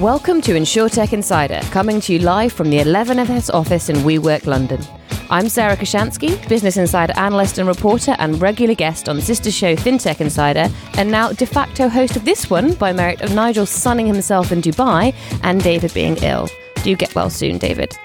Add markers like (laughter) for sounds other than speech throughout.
Welcome to InsurTech Insider, coming to you live from the 11FS office in WeWork London. I'm Sarah Kocianski, Business Insider analyst and reporter and regular guest on sister show FinTech Insider, and now de facto host of this one by merit of Nigel sunning himself in Dubai and David being ill. Do get well soon, David.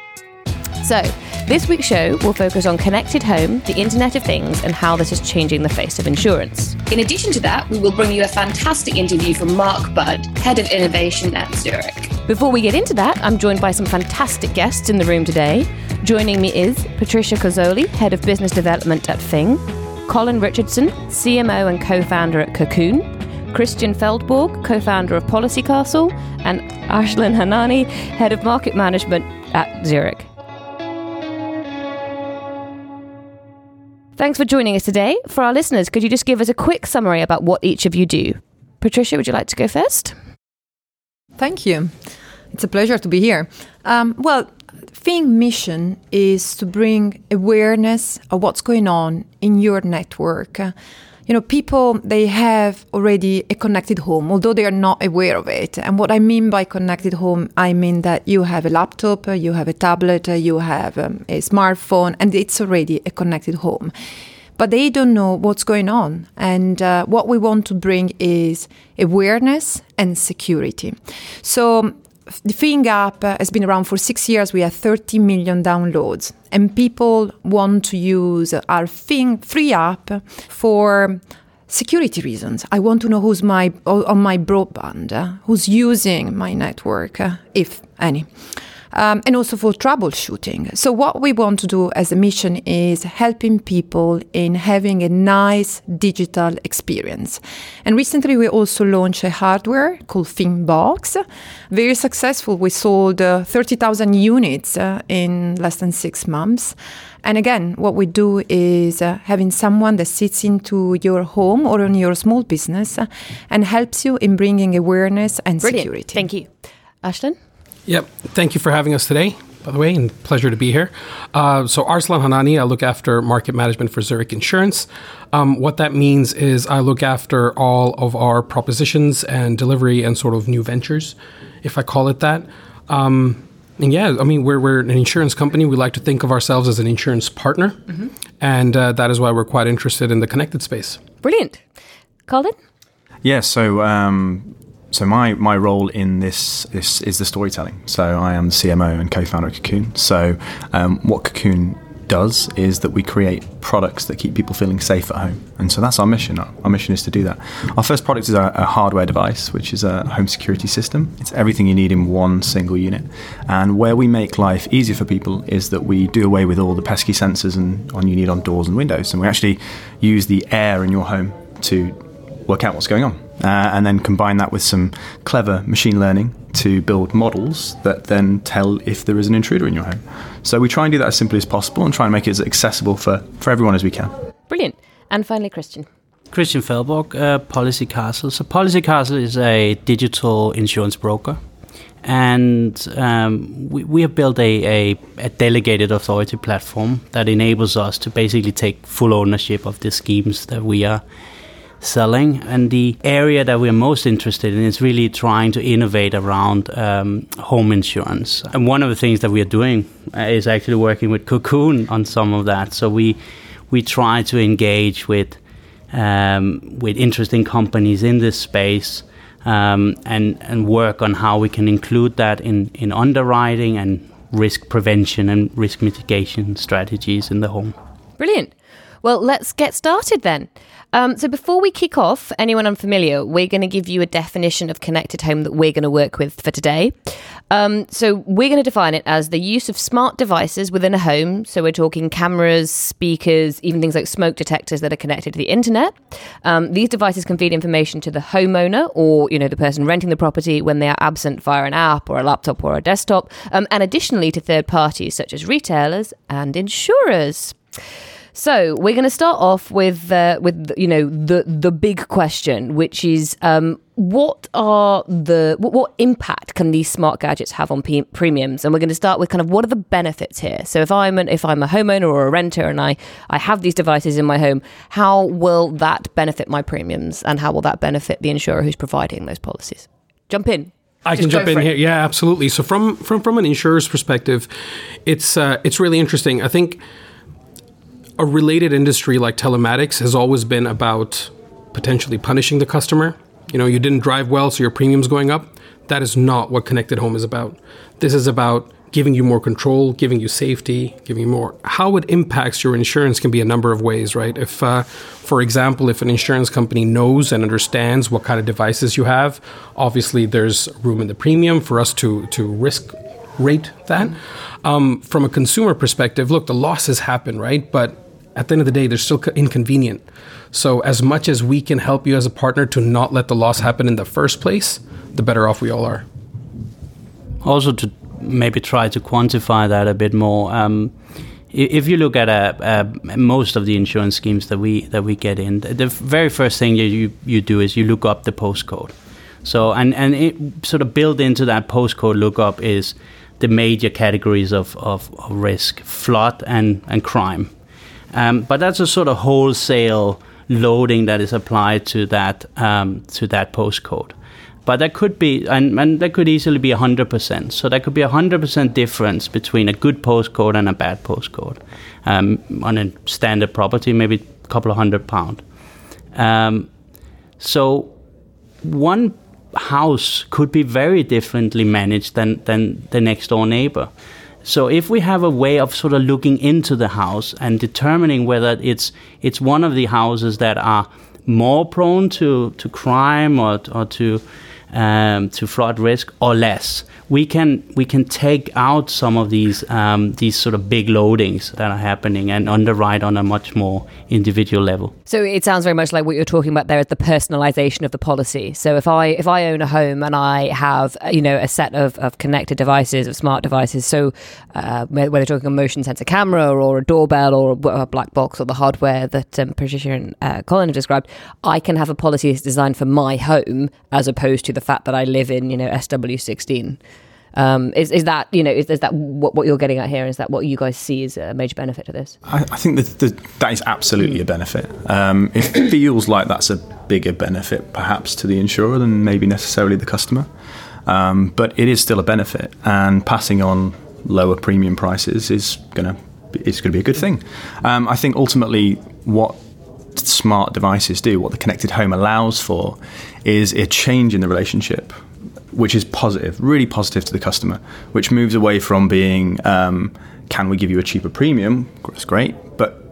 So, this week's show will focus on connected home, the Internet of Things, and how this is changing the face of insurance. In addition to that, we will bring you a fantastic interview from Mark Budd, Head of Innovation at Zurich. Before we get into that, I'm joined by some fantastic guests in the room today. Joining me is Patricia Cozzoli, Head of Business Development at Fing, Colin Richardson, CMO and co founder at Cocoon, Kristian Feldborg, co founder of Policy Castle, and Arslan Hannani, Head of Market Management at Zurich. Thanks for joining us today. For our listeners, could you just give us a quick summary about what each of you do? Patricia, would you like to go first? Thank you. It's a pleasure to be here. Um, well, Fing mission is to bring awareness of what's going on in your network you know, people, they have already a connected home, although they are not aware of it. And what I mean by connected home, I mean that you have a laptop, you have a tablet, you have um, a smartphone, and it's already a connected home. But they don't know what's going on. And uh, what we want to bring is awareness and security. So the Fing app has been around for six years. We have 30 million downloads, and people want to use our Fing free app for security reasons. I want to know who's my on my broadband, who's using my network, if any um, and also for troubleshooting. So, what we want to do as a mission is helping people in having a nice digital experience. And recently, we also launched a hardware called Fingbox. Very successful. We sold uh, 30,000 units uh, in less than six months. And again, what we do is uh, having someone that sits into your home or in your small business uh, and helps you in bringing awareness and Brilliant. security. Thank you. Arslan? Yep. Thank you for having us today, by the way, and pleasure to be here. Uh, so, Arslan Hannani, I look after market management for Zurich Insurance. Um, what that means is I look after all of our propositions and delivery and sort of new ventures, if I call it that. Um, and yeah, I mean, we're, we're an insurance company. We like to think of ourselves as an insurance partner. Mm-hmm. And uh, that is why we're quite interested in the connected space. Brilliant. Colin? Yeah, so um, so my my role in this is, is the storytelling. So I am the CMO and co-founder of Cocoon. So um, what Cocoon does is that we create products that keep people feeling safe at home, and so that's our mission. Our mission is to do that. Our first product is a, a hardware device, which is a home security system. It's everything you need in one single unit, and where we make life easier for people is that we do away with all the pesky sensors and on you need on doors and windows, and we actually use the air in your home to work out what's going on uh, and then combine that with some clever machine learning to build models that then tell if there is an intruder in your home. So we try and do that as simply as possible and try and make it as accessible for, for everyone as we can. Brilliant. And finally, Kristian. Kristian Feldborg, uh, Policy Castle. So Policy Castle is a digital insurance broker. And um, we, we have built a, a, a, delegated authority platform that enables us to basically take full ownership of the schemes that we are selling. And the area that we're most interested in is really trying to innovate around um, home insurance. And one of the things that we are doing uh, is actually working with Cocoon on some of that. So we we try to engage with um, with interesting companies in this space. Um, and and work on how we can include that in, in underwriting and risk prevention and risk mitigation strategies in the home. Brilliant. Well, let's get started then. Um, so before we kick off, anyone unfamiliar, we're going to give you a definition of connected home that we're going to work with for today. Um, so we're going to define it as the use of smart devices within a home. So we're talking cameras, speakers, even things like smoke detectors that are connected to the internet. Um, these devices can feed information to the homeowner or you know the person renting the property when they are absent via an app or a laptop or a desktop, um, and additionally to third parties such as retailers and insurers. So we're going to start off with uh, with you know the the big question, which is um, what are the what, what, impact can these smart gadgets have on p- premiums? And we're going to start with kind of what are the benefits here. So if I'm an, if I'm a homeowner or a renter and I I have these devices in my home, how will that benefit my premiums, and how will that benefit the insurer who's providing those policies? Jump in. I can jump in here. Yeah, absolutely. So from from from an insurer's perspective, it's uh, it's really interesting. I think a related industry like telematics has always been about potentially punishing the customer. You know, you didn't drive well, so your premium's going up. That is not what connected home is about. This is about giving you more control, giving you safety, giving you more. How it impacts your insurance can be a number of ways, right? If, uh, for example, if an insurance company knows and understands what kind of devices you have, obviously there's room in the premium for us to to risk rate that. Um, from a consumer perspective, look, the losses happen, right? But at the end of the day, they're still inconvenient. So, as much as we can help you as a partner to not let the loss happen in the first place, the better off we all are. Also, to maybe try to quantify that a bit more. Um, if you look at uh, uh, most of the insurance schemes that we that we get in, the very first thing you, you, do is you look up the postcode. So and and it sort of built into that postcode lookup is the major categories of, of, of risk, flood and, and crime. Um, but that's a sort of wholesale loading that is applied to that um, to that postcode. But that could be, and, and that could easily be 100%. So there could be a 100% difference between a good postcode and a bad postcode um, on a standard property, maybe a couple of hundred pound. Um, so one house could be very differently managed than, than the next door neighbor. So if we have a way of sort of looking into the house and determining whether it's it's one of the houses that are more prone to, to crime or, or to um, to flood risk or less, we can we can take out some of these um, these sort of big loadings that are happening and underwrite on a much more individual level. So it sounds very much like what you're talking about there is the personalization of the policy. So if I if I own a home and I have you know a set of, of connected devices of smart devices, so uh, whether talking a motion sensor camera or a doorbell or a black box or the hardware that um, Patricia and uh, Colin have described, I can have a policy that's designed for my home as opposed to the fact that I live in you know SW16. Um, is is that you know is, is that what, what you're getting at here? Is that what you guys see as a major benefit to this? I, I think that the, that is absolutely a benefit. Um, it feels like that's a bigger benefit, perhaps, to the insurer than maybe necessarily the customer. Um, but it is still a benefit, and passing on lower premium prices is gonna is going to be a good thing. Um, I think ultimately what smart devices do, what the connected home allows for, is a change in the relationship which is positive, really positive to the customer, which moves away from being, um, can we give you a cheaper premium? That's great, but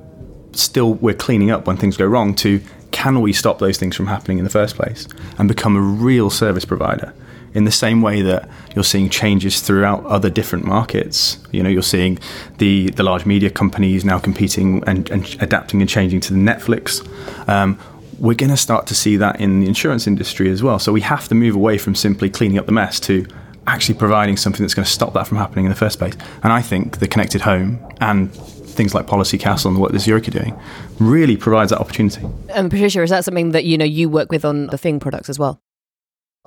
still we're cleaning up when things go wrong to can we stop those things from happening in the first place and become a real service provider in the same way that you're seeing changes throughout other different markets. You know, you're seeing the, the large media companies now competing and, and adapting and changing to the Netflix. Um, we're going to start to see that in the insurance industry as well. So we have to move away from simply cleaning up the mess to actually providing something that's going to stop that from happening in the first place. And I think the connected home and things like Policy Castle and the Zurich are doing really provides that opportunity. And Patricia, is that something that you know you work with on the Fing products as well?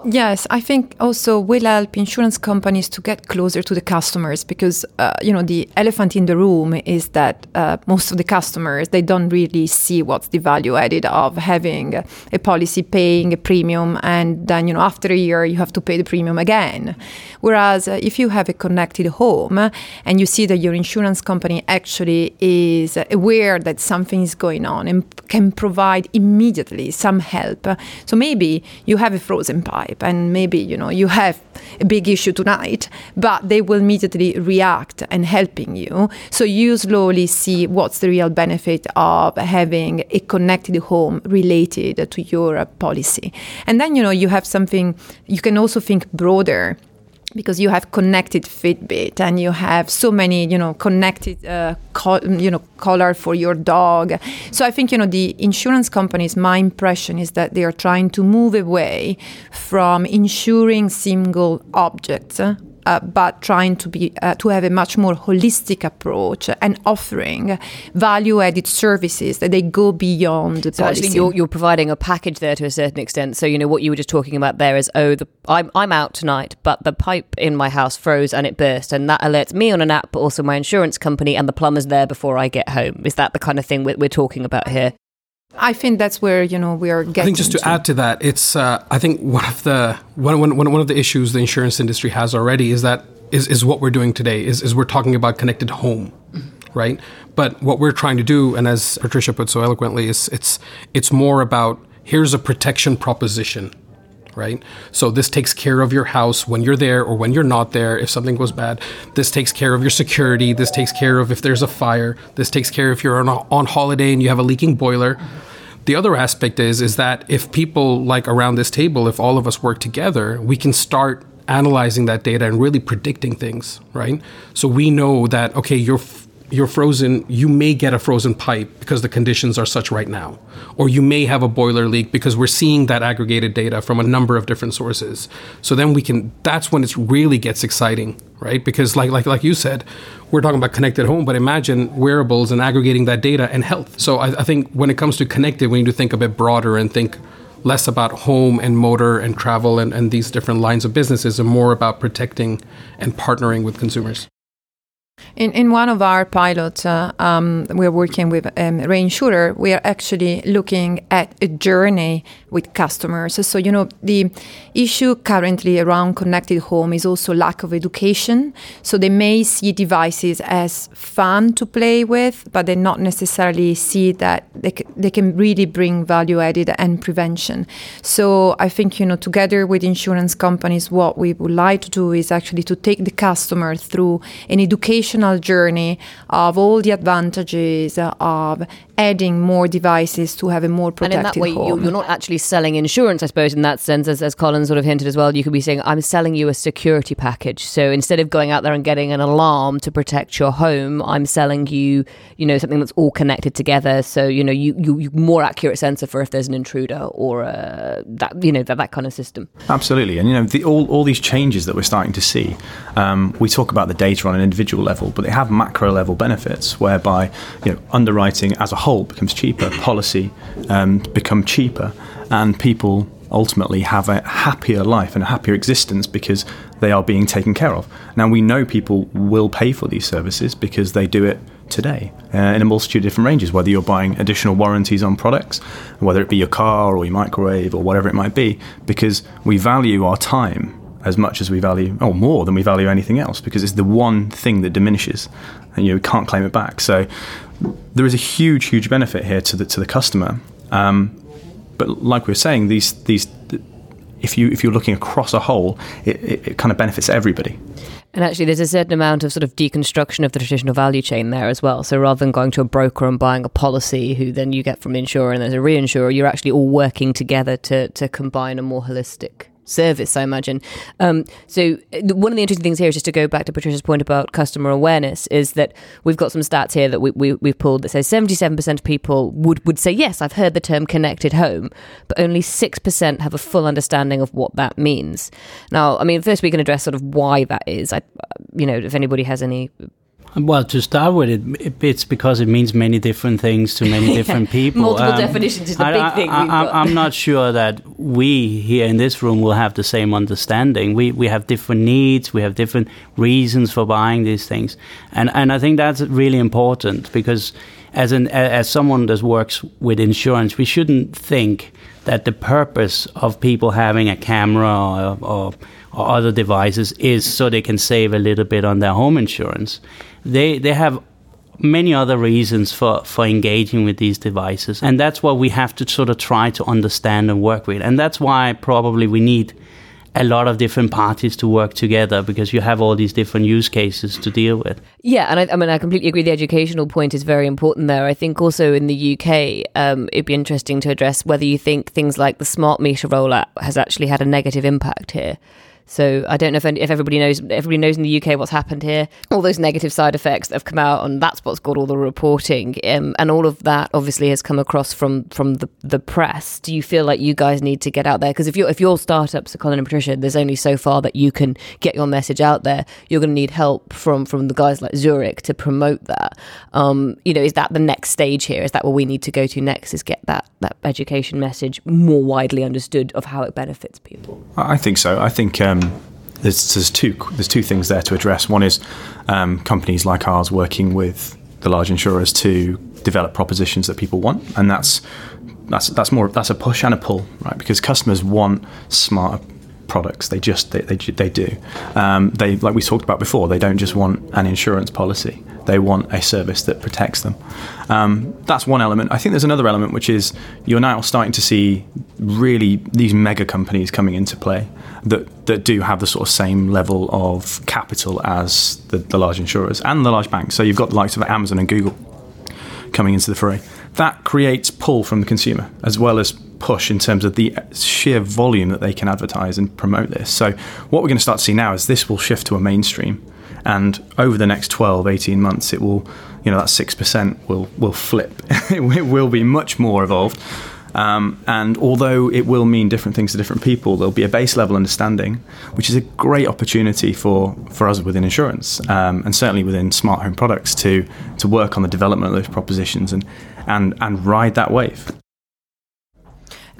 Yes, I think also will help insurance companies to get closer to the customers because uh, you know the elephant in the room is that uh, most of the customers they don't really see what's the value added of having a policy paying a premium and then you know after a year you have to pay the premium again. Whereas uh, if you have a connected home and you see that your insurance company actually is aware that something is going on and can provide immediately some help, so maybe you have a frozen pipe pipe and maybe you know you have a big issue tonight but they will immediately react and helping you. So you slowly see what's the real benefit of having a connected home related to your policy. And then you know you have something you can also think broader because you have connected Fitbit and you have so many, you know, connected, uh, you know, collar for your dog. So I think, you know, the insurance companies, my impression is that they are trying to move away from insuring single objects uh, but trying to be uh, to have a much more holistic approach and offering value-added services that they go beyond the so policy. actually you're, you're providing a package there to a certain extent. So you know what you were just talking about there is oh the I'm, I'm out tonight but the pipe in my house froze and it burst and that alerts me on an app but also my insurance company and the plumber's there before I get home. Is that the kind of thing we're, we're talking about here I think that's where you know we are getting. I think just to, to. add to that, it's uh, I think one of the one, one, one of the issues the insurance industry has already is that is, is what we're doing today is, is we're talking about connected home, right? But what we're trying to do, and as Patricia put so eloquently, is it's it's more about here's a protection proposition right? So this takes care of your house when you're there or when you're not there if something goes bad. This takes care of your security. This takes care of if there's a fire. This takes care if you're on, on holiday and you have a leaking boiler. The other aspect is is that if people like around this table, if all of us work together, we can start analyzing that data and really predicting things, right? So we know that okay, you're you're frozen, you may get a frozen pipe because the conditions are such right now. Or you may have a boiler leak because we're seeing that aggregated data from a number of different sources. So then we can that's when it really gets exciting, right? Because like like like you said, we're talking about connected home, but imagine wearables and aggregating that data and health. So I, I think when it comes to connected, we need to think a bit broader and think less about home and motor and travel and, and these different lines of businesses and more about protecting and partnering with consumers. In, in one of our pilots, uh, um, we're working with um, Reinsurer. We are actually looking at a journey with customers. So, you know, the issue currently around connected home is also lack of education. So they may see devices as fun to play with, but they not necessarily see that they, c- they can really bring value added and prevention. So I think, you know, together with insurance companies, what we would like to do is actually to take the customer through an educational journey of all the advantages of adding more devices to have a more protected And in that way, home. you're not actually selling insurance, I suppose, in that sense, as, as Colin sort of hinted as well. You could be saying, I'm selling you a security package. So instead of going out there and getting an alarm to protect your home, I'm selling you, you know, something that's all connected together. So, you know, you, you, you more accurate sensor for if there's an intruder or uh, that, you know, that, that kind of system. Absolutely. And, you know, the, all, all these changes that we're starting to see, um, we talk about the data on an individual level, but they have macro level benefits whereby, you know, underwriting as a whole becomes cheaper, policy um, become cheaper, and people ultimately have a happier life and a happier existence because they are being taken care of. Now we know people will pay for these services because they do it today uh, in a multitude of different ranges, whether you're buying additional warranties on products, whether it be your car or your microwave or whatever it might be, because we value our time as much as we value, or more than we value anything else, because it's the one thing that diminishes, and you can't claim it back. So there is a huge, huge benefit here to the to the customer. Um, but like we were saying, these these if you if you're looking across a whole, it, it, it kind of benefits everybody. And actually, there's a certain amount of sort of deconstruction of the traditional value chain there as well. So rather than going to a broker and buying a policy, who then you get from insurer and there's a reinsurer, you're actually all working together to to combine a more holistic service, I imagine. Um, so uh, one of the interesting things here is just to go back to Patricia's point about customer awareness is that we've got some stats here that we, we, we've pulled that says 77% of people would, would say, yes, I've heard the term connected home, but only 6% have a full understanding of what that means. Now, I mean, first we can address sort of why that is. I, you know, if anybody has any well, to start with, it, it's because it means many different things to many (laughs) different people. Multiple um, definitions is the I, big I, thing. I, am not sure that we here in this room will have the same understanding. We we have different needs. We have different reasons for buying these things, and and I think that's really important because as an as someone that works with insurance, we shouldn't think that the purpose of people having a camera or, or, or other devices is so they can save a little bit on their home insurance they they have many other reasons for, for engaging with these devices. And that's what we have to sort of try to understand and work with. And that's why probably we need a lot of different parties to work together because you have all these different use cases to deal with. Yeah, and I, I mean, I completely agree. The educational point is very important there. I think also in the UK, um, it'd be interesting to address whether you think things like the smart meter rollout has actually had a negative impact here. So I don't know if, if everybody knows everybody knows in the UK what's happened here. All those negative side effects that have come out, and that's what's got all the reporting, um, and all of that obviously has come across from from the, the press. Do you feel like you guys need to get out there? Because if you're if you're startups, so Colin and Patricia, there's only so far that you can get your message out there. You're going to need help from from the guys like Zurich to promote that. Um, you know, is that the next stage here? Is that what we need to go to next? Is get that that education message more widely understood of how it benefits people? I think so. I think. Um um, there's, there's, two there's two things there to address. One is um, companies like ours working with the large insurers to develop propositions that people want, and that's that's that's more that's a push and a pull, right? Because customers want smarter products. They just they they, they do. Um, they like we talked about before. They don't just want an insurance policy. They want a service that protects them. Um, that's one element. I think there's another element which is you're now starting to see really these mega companies coming into play that, that do have the sort of same level of capital as the, the large insurers and the large banks. So you've got the likes of Amazon and Google coming into the fray. That creates pull from the consumer as well as push in terms of the sheer volume that they can advertise and promote this. So what we're going to start to see now is this will shift to a mainstream and over the next 12 18 months it will you know that 6% will will flip (laughs) it will be much more evolved um, and although it will mean different things to different people, there'll be a base level understanding, which is a great opportunity for, for us within insurance um, and certainly within smart home products to, to work on the development of those propositions and, and, and ride that wave.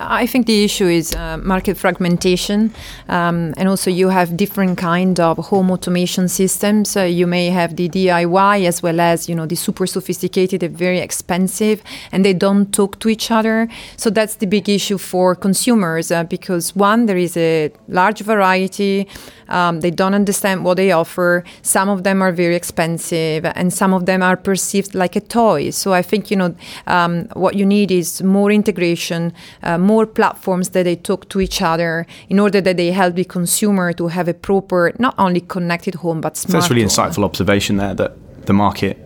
I think the issue is uh, market fragmentation, um, and also you have different kind of home automation systems. Uh, you may have the DIY as well as you know the super sophisticated and very expensive, and they don't talk to each other. So that's the big issue for consumers uh, because one there is a large variety. Um, they don't understand what they offer. Some of them are very expensive, and some of them are perceived like a toy. So I think you know um, what you need is more integration, uh, more platforms that they talk to each other in order that they help the consumer to have a proper, not only connected home but smart. So that's really home. insightful observation there that the market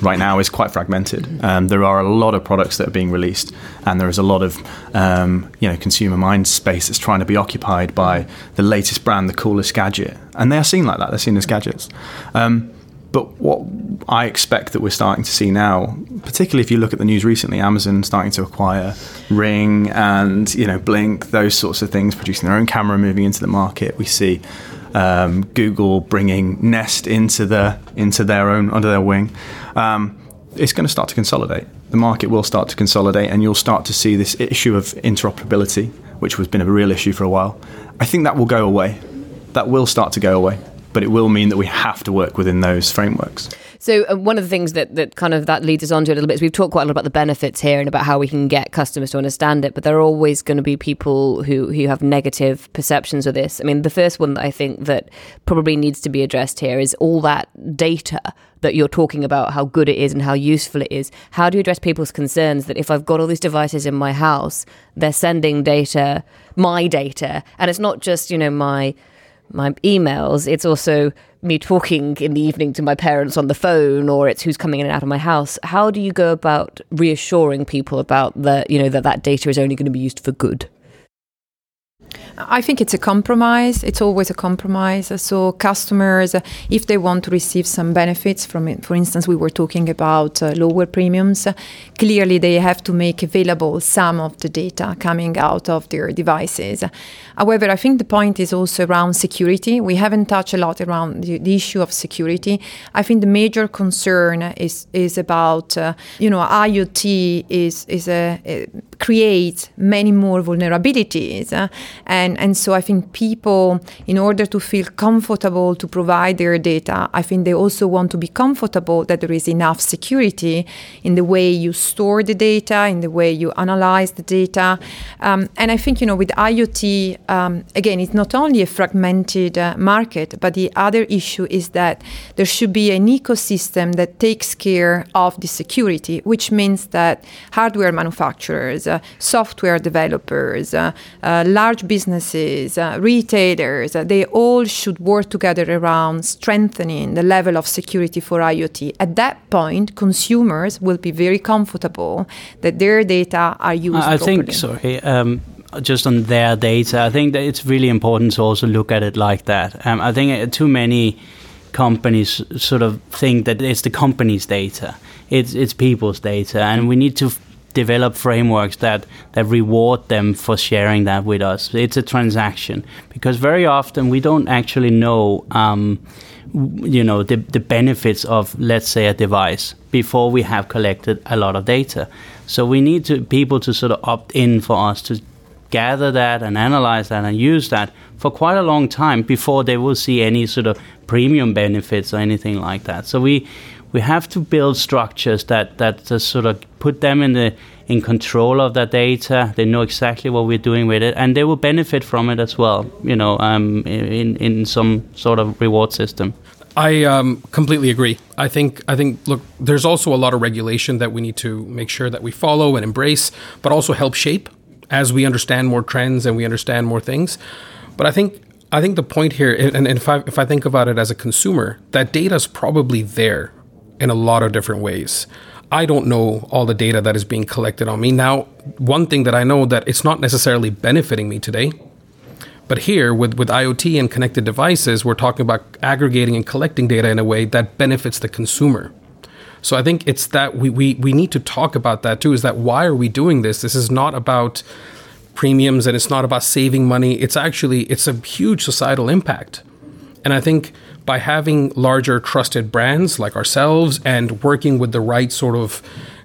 right now is quite fragmented. Um, there are a lot of products that are being released, and there is a lot of um, you know consumer mind space that's trying to be occupied by the latest brand, the coolest gadget, and they are seen like that. They're seen as gadgets. Um, but what I expect that we're starting to see now, particularly if you look at the news recently, Amazon starting to acquire Ring and you know Blink, those sorts of things, producing their own camera, moving into the market. We see um, Google bringing Nest into the into their own under their wing. Um, it's going to start to consolidate. The market will start to consolidate, and you'll start to see this issue of interoperability, which has been a real issue for a while. I think that will go away. That will start to go away, but it will mean that we have to work within those frameworks. So uh, one of the things that, that kind of that leads us on to a little bit is we've talked quite a lot about the benefits here and about how we can get customers to understand it, but there are always going to be people who, who have negative perceptions of this. I mean, the first one that I think that probably needs to be addressed here is all that data that you're talking about, how good it is and how useful it is. How do you address people's concerns that if I've got all these devices in my house, they're sending data, my data, and it's not just, you know, my my emails, it's also me talking in the evening to my parents on the phone or it's who's coming in and out of my house. How do you go about reassuring people about the you know that that data is only going to be used for good I think it's a compromise. It's always a compromise. So customers, if they want to receive some benefits from it, for instance, we were talking about uh, lower premiums. Clearly, they have to make available some of the data coming out of their devices. However, I think the point is also around security. We haven't touched a lot around the, the issue of security. I think the major concern is is about uh, you know IoT is is a, creates many more vulnerabilities. Uh, And, and so I think people, in order to feel comfortable to provide their data, I think they also want to be comfortable that there is enough security in the way you store the data, in the way you analyze the data. Um, and I think, you know, with IoT, um, again, it's not only a fragmented uh, market, but the other issue is that there should be an ecosystem that takes care of the security, which means that hardware manufacturers, uh, software developers, uh, uh large businesses, uh, retailers, uh, they all should work together around strengthening the level of security for IoT. At that point, consumers will be very comfortable that their data are used I, I think, sorry, um, just on their data, I think that it's really important to also look at it like that. Um, I think too many companies sort of think that it's the company's data, it's it's people's data, and we need to f- develop frameworks that that reward them for sharing that with us. It's a transaction because very often we don't actually know. Um, you know the, the benefits of let's say a device before we have collected a lot of data so we need to people to sort of opt in for us to gather that and analyze that and use that for quite a long time before they will see any sort of premium benefits or anything like that. So we we have to build structures that that sort of put them in the in control of that data. They know exactly what we're doing with it, and they will benefit from it as well. You know, um, in in some sort of reward system. I um, completely agree. I think I think look, there's also a lot of regulation that we need to make sure that we follow and embrace, but also help shape as we understand more trends and we understand more things. But I think I think the point here, and, and if I if I think about it as a consumer, that data is probably there in a lot of different ways. I don't know all the data that is being collected on me. Now, one thing that I know that it's not necessarily benefiting me today. But here with, with IoT and connected devices, we're talking about aggregating and collecting data in a way that benefits the consumer. So I think it's that we, we, we need to talk about that too. Is that why are we doing this? This is not about premiums and it's not about saving money. It's actually it's a huge societal impact. And I think by having larger trusted brands like ourselves and working with the right sort of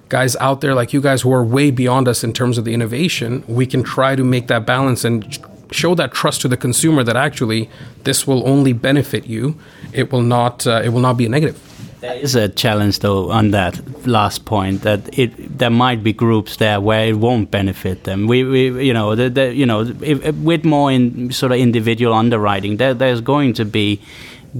guys out there like you guys who are way beyond us in terms of the innovation, we can try to make that balance and show that trust to the consumer that actually this will only benefit you. It will not uh, it will not be a negative. There is a challenge, though, on that last point that it there might be groups there where it won't benefit them. We, we you know, the, the, you know, if, if with more in sort of individual underwriting, there, there's going to be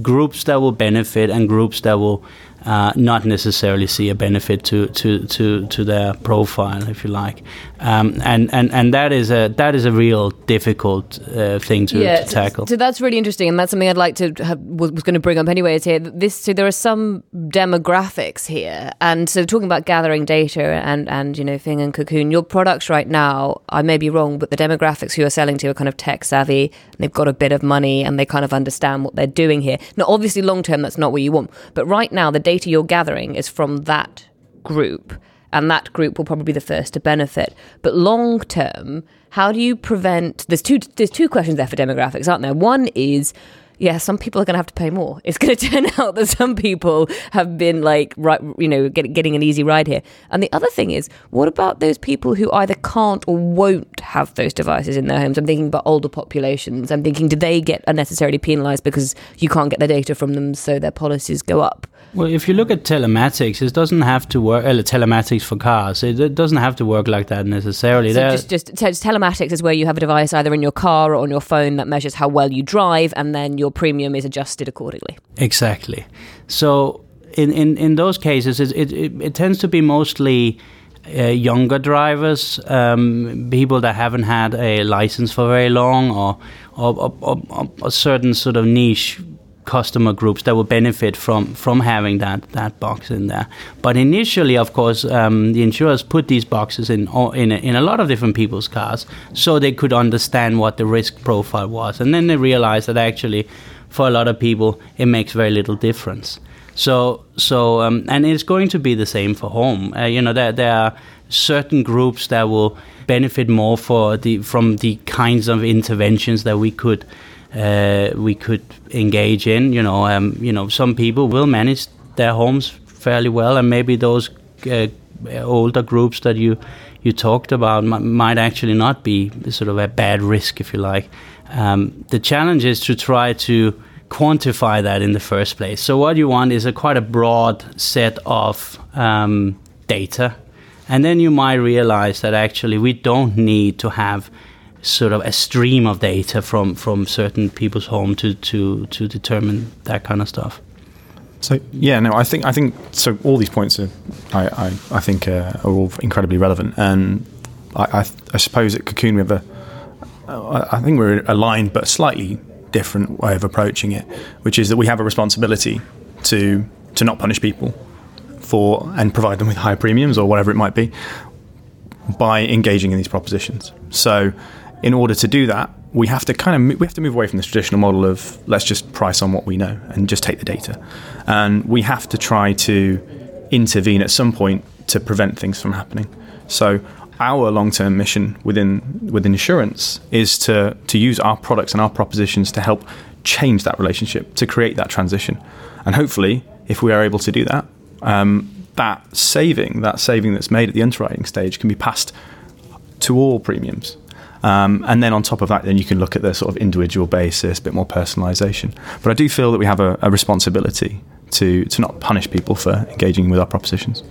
groups that will benefit and groups that will uh, not necessarily see a benefit to, to, to, to their profile, if you like, um, and, and and that is a that is a real difficult uh, thing to, yeah, to tackle. So, so, that's really interesting, and that's something I'd like to have, was, was going to bring up anyway. Is here this so there are some demographics here, and so talking about gathering data and and you know Fing and Cocoon, your products right now, I may be wrong, but the demographics who are selling to are kind of tech savvy, and they've got a bit of money, and they kind of understand what they're doing here. Now, obviously, long term, that's not what you want, but right now, the data you're gathering is from that group and that group will probably be the first to benefit. But long term, how do you prevent? There's two. There's two questions there for demographics, aren't there? One is. Yeah, some people are going to have to pay more. It's going (laughs) to turn out that some people have been like, right, you know, get, getting an easy ride here. And the other thing is, what about those people who either can't or won't have those devices in their homes? I'm thinking about older populations. I'm thinking, do they get unnecessarily penalised because you can't get the data from them, so their policies go up? Well, if you look at telematics, it doesn't have to work. Uh, telematics for cars, it, it, doesn't have to work like that necessarily. So just, just, just telematics is where you have a device either in your car or on your phone that measures how well you drive, and then your premium is adjusted accordingly. Exactly. So in in, in those cases, it, it, it tends to be mostly. Uh, younger drivers, um, people that haven't had a license for very long, or, or, or, or, a certain sort of niche customer groups that will benefit from from having that that box in there. But initially, of course, um, the insurers put these boxes in in a, in a lot of different people's cars so they could understand what the risk profile was, and then they realized that actually, for a lot of people, it makes very little difference. So so um, and it's going to be the same for home. Uh, you know, there there are certain groups that will benefit more for the from the kinds of interventions that we could uh, we could engage in. You know, um, you know, some people will manage their homes fairly well, and maybe those uh, older groups that you you talked about m- might actually not be sort of a bad risk, if you like. Um, the challenge is to try to quantify that in the first place. So what you want is a quite a broad set of um, data, and then you might realize that actually we don't need to have sort of a stream of data from from certain people's home to to to determine that kind of stuff. So yeah, no, I think I think so. All these points are, I I, I think uh, are all incredibly relevant, and I, I, I suppose at Cocoon we have a, I think we're aligned, but slightly different way of approaching it, which is that we have a responsibility to to not punish people for and provide them with higher premiums or whatever it might be by engaging in these propositions. So, in order to do that, we have to kind of we have to move away from this traditional model of let's just price on what we know and just take the data, and we have to try to intervene at some point to prevent things from happening. So our long-term mission within within insurance is to to use our products and our propositions to help change that relationship, to create that transition, and hopefully, if we are able to do that, um, that saving, that saving that's made at the underwriting stage, can be passed to all premiums. Um, and then on top of that, then you can look at the sort of individual basis, a bit more personalisation. But I do feel that we have a, a responsibility to to not punish people for engaging with our propositions.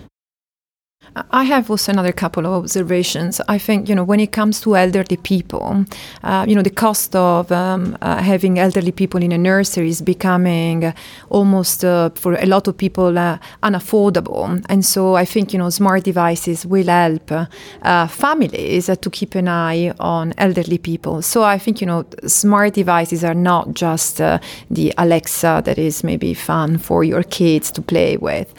I have also another couple of observations. I think you know when it comes to elderly people, uh, you know the cost of um, uh, having elderly people in a nursery is becoming almost uh, for a lot of people uh, unaffordable, and so I think you know smart devices will help uh, families to keep an eye on elderly people. So I think you know smart devices are not just uh, the Alexa that is maybe fun for your kids to play with,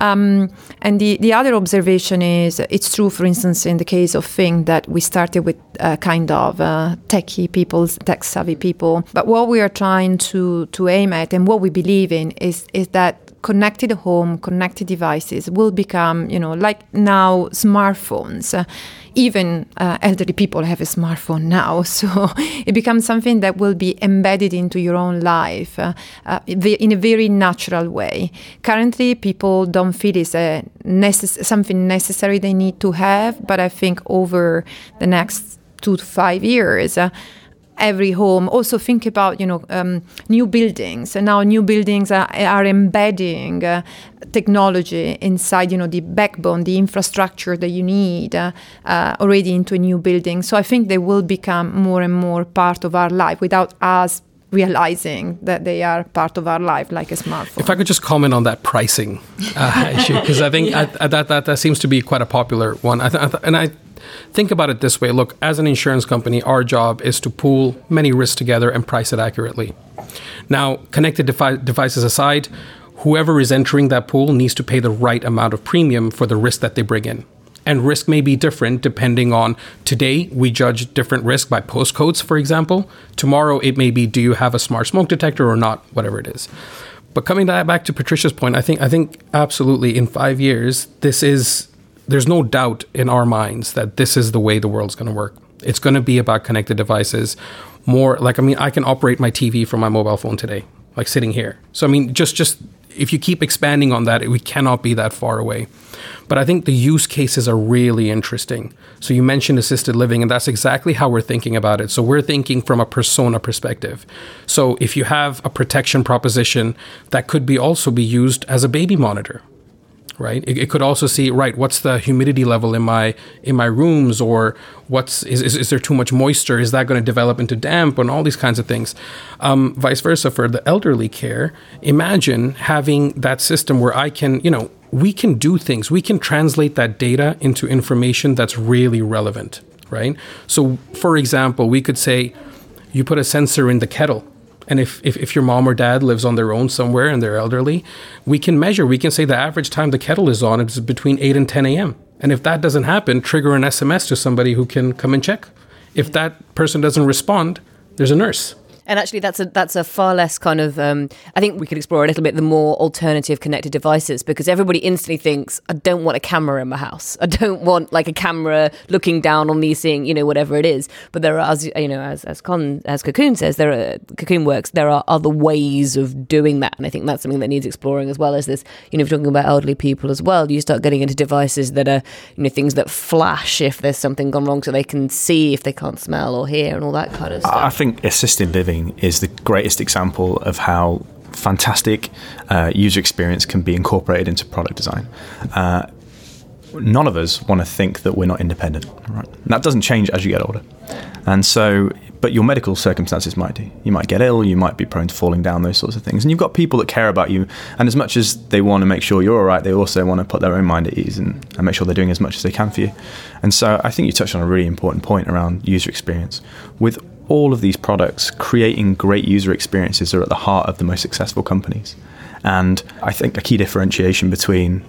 um, and the the other observation is it's true, for instance, in the case of Fing, that we started with uh, kind of uh, techie people, tech savvy people. But what we are trying to, to aim at and what we believe in is, is that connected home, connected devices will become, you know, like now smartphones. Uh, even uh, elderly people have a smartphone now, (laughs) so it becomes something that will be embedded into your own life uh, uh, in a very natural way. Currently, people don't feel it's a necess- something necessary they need to have, but I think over the next two to five years uh, every home. Also think about you know um, new buildings, and now new buildings are, are embedding uh, technology inside you know the backbone, the infrastructure that you need uh, uh, already into a new building. So I think they will become more and more part of our life without us realizing that they are part of our life like a smartphone. If I could just comment on that pricing uh, (laughs) issue, because I think (laughs) yeah. I, that, that that seems to be quite a popular one. I th- I th- and I think about it this way look, as an insurance company, our job is to pool many risks together and price it accurately. Now, connected devi- devices aside, whoever is entering that pool needs to pay the right amount of premium for the risk that they bring in. And risk may be different depending on today, we judge different risk by postcodes, for example. Tomorrow, it may be do you have a smart smoke detector or not, whatever it is. But coming back to Patricia's point, I think I think absolutely in five years, this is there's no doubt in our minds that this is the way the world's going to work. It's going to be about connected devices. More like I mean, I can operate my TV from my mobile phone today, like sitting here. So I mean, just just if you keep expanding on that, we cannot be that far away. But I think the use cases are really interesting. So you mentioned assisted living, and that's exactly how we're thinking about it. So we're thinking from a persona perspective. So if you have a protection proposition that could be also be used as a baby monitor, right? It, it, could also see right what's the humidity level in my in my rooms, or what's is, is, is there too much moisture? Is that going to develop into damp and all these kinds of things? Um, vice versa for the elderly care. Imagine having that system where I can you know we can do things. We can translate that data into information that's really relevant, right? So, for example, we could say you put a sensor in the kettle and if, if, if, your mom or dad lives on their own somewhere and they're elderly, we can measure, we can say the average time the kettle is on is between 8 and 10 a.m. And if that doesn't happen, trigger an SMS to somebody who can come and check. If that person doesn't respond, there's a nurse. And actually, that's a that's a far less kind of. Um, I think we could explore a little bit the more alternative connected devices because everybody instantly thinks, I don't want a camera in my house. I don't want like a camera looking down on me, seeing you know whatever it is. But there are, as you know, as as Con as Cocoon says, there are Cocoon works. There are other ways of doing that, and I think that's something that needs exploring as well as this. You know, if you're talking about elderly people as well, you start getting into devices that are you know things that flash if there's something gone wrong, so they can see if they can't smell or hear and all that kind of stuff. I think assisted living is the greatest example of how fantastic uh, user experience can be incorporated into product design. Uh, none of us want to think that we're not independent. Right? That doesn't change as you get older. And so, but your medical circumstances might do. You might get ill, you might be prone to falling down, those sorts of things. And you've got people that care about you. And as much as they want to make sure you're all right, they also want to put their own mind at ease and, and make sure they're doing as much as they can for you. And so I think you touched on a really important point around user experience. With all of these products, creating great user experiences are at the heart of the most successful companies. And I think a key differentiation between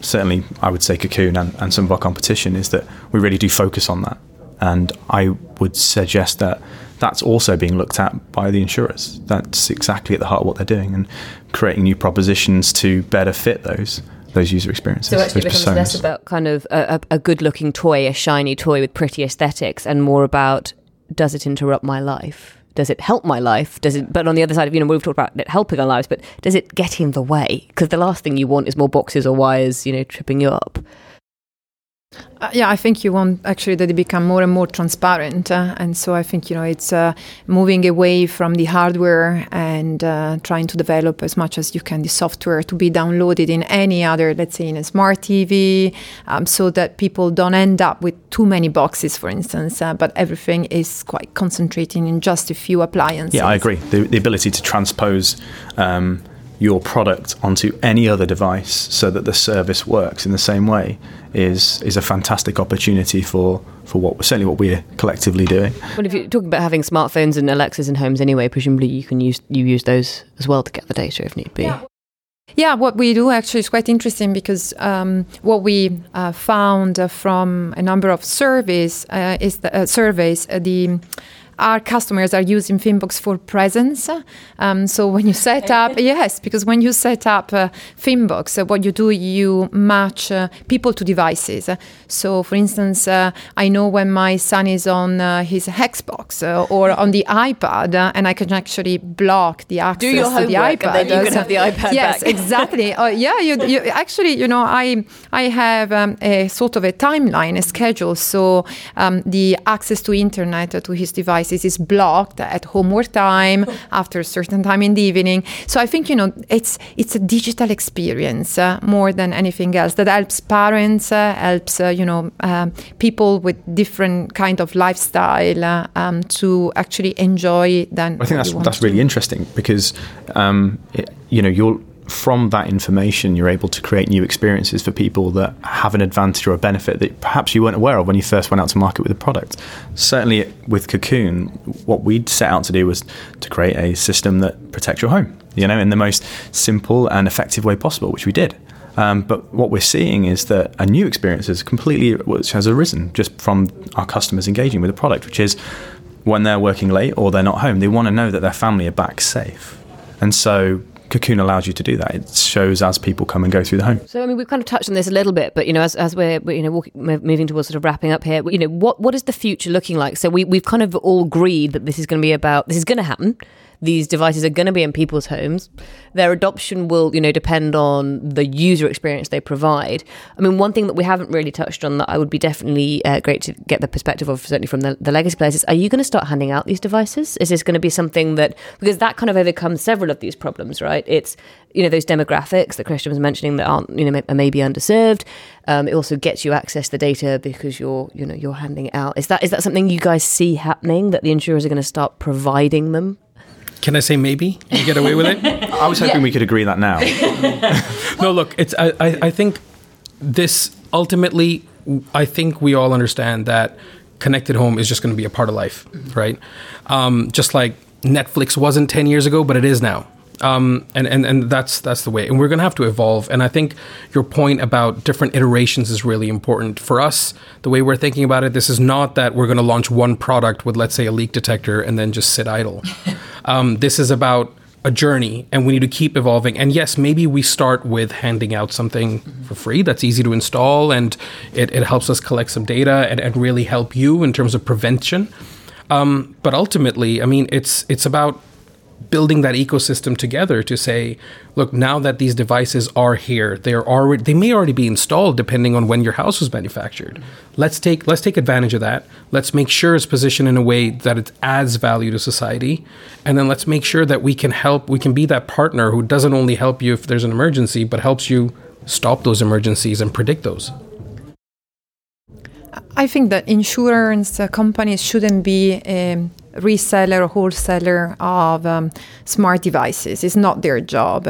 certainly I would say Cocoon and, and some of our competition is that we really do focus on that. And I would suggest that that's also being looked at by the insurers. That's exactly at the heart of what they're doing and creating new propositions to better fit those those user experiences. So actually, it becomes less about kind of a, a, a good-looking toy, a shiny toy with pretty aesthetics, and more about does it interrupt my life? Does it help my life? Does it? But on the other side, of you know, we've talked about it helping our lives, but does it get in the way? Because the last thing you want is more boxes or wires, you know, tripping you up. Uh, yeah, I think you want actually that it become more and more transparent, uh, and so I think you know it's uh, moving away from the hardware and uh, trying to develop as much as you can the software to be downloaded in any other, let's say, in a smart TV, um, so that people don't end up with too many boxes, for instance, uh, but everything is quite concentrating in just a few appliances. Yeah, I agree. The, the ability to transpose um, your product onto any other device so that the service works in the same way is is a fantastic opportunity for for what certainly what we're collectively doing. Well, if you're talking about having smartphones and Alexas in homes anyway, presumably you can use you use those as well to get the data if need be. Yeah, Yeah, what we do actually is quite interesting because um, what we uh, found uh, from a number of surveys uh, is the, uh, surveys uh, the our customers are using Fingbox for presence. Um, so when you set up, yes, because when you set up uh, Fingbox, uh, what you do, you match uh, people to devices. So, for instance, uh, I know when my son is on uh, his Xbox uh, or on the iPad, and I can actually block the access your to the iPad. you can have the (laughs) iPad Yes, (laughs) exactly. Yeah, you, you actually, you know, I I have um, a sort of a timeline, a schedule. So um, the access to internet to his devices is blocked at homework time (laughs) after a certain time in the evening. So I think you know it's it's a digital experience uh, more than anything else that helps parents, uh, helps uh, you know um, people with different kind of lifestyle uh, um, to actually enjoy. Than I think that's that's to really interesting because um, it, you know you're from that information you're able to create new experiences for people that have an advantage or a benefit that perhaps you weren't aware of when you first went out to market with a product. Certainly with Cocoon, what we'd set out to do was to create a system that protects your home, you know, in the most simple and effective way possible, which we did. Um, but what we're seeing is that a new experience has completely which has arisen just from our customers engaging with the product, which is when they're working late or they're not home, they want to know that their family are back safe. And so Cocoon allows you to do that. It shows as people come and go through the home. So I mean, we've kind of touched on this a little bit, but you know, as, as we're you know walking, mo- moving towards sort of wrapping up here, you know, what what is the future looking like? So we we've kind of all agreed that this is going to be about this is going to happen. These devices are going to be in people's homes. Their adoption will, you know, depend on the user experience they provide. I mean, one thing that we haven't really touched on that I would be definitely uh, great to get the perspective of, certainly from the, the legacy players, is are you going to start handing out these devices? Is this going to be something that because that kind of overcomes several of these problems, right? It's you know those demographics that Kristian was mentioning that aren't you know maybe underserved. Um, it also gets you access to the data because you're you know you're handing it out. Is that is that something you guys see happening that the insurers are going to start providing them? Can I say maybe you get away with it? I was hoping we could agree that now. (laughs) no, look, it's I, I, I think this ultimately I think we all understand that connected home is just going to be a part of life, right? Um, just like Netflix wasn't 10 years ago, but it is now. Um, and, and, and that's that's the way. And we're going to have to evolve. And I think your point about different iterations is really important. For us, the way we're thinking about it, this is not that we're going to launch one product with, let's say, a leak detector and then just sit idle. (laughs) Um, this is about a journey and we need to keep evolving. And yes, maybe we start with handing out something for free that's easy to install and it, it helps us collect some data and, and really help you in terms of prevention. Um, but ultimately, I mean, it's it's about building that ecosystem together to say, look, now that these devices are here, they're already they may already be installed depending on when your house was manufactured. Let's take let's take advantage of that. Let's make sure it's positioned in a way that it adds value to society, and then let's make sure that we can help. We can be that partner who doesn't only help you if there's an emergency, but helps you stop those emergencies and predict those. I think that insurance uh, companies shouldn't be um, reseller or wholesaler of um, smart devices. It's not their job.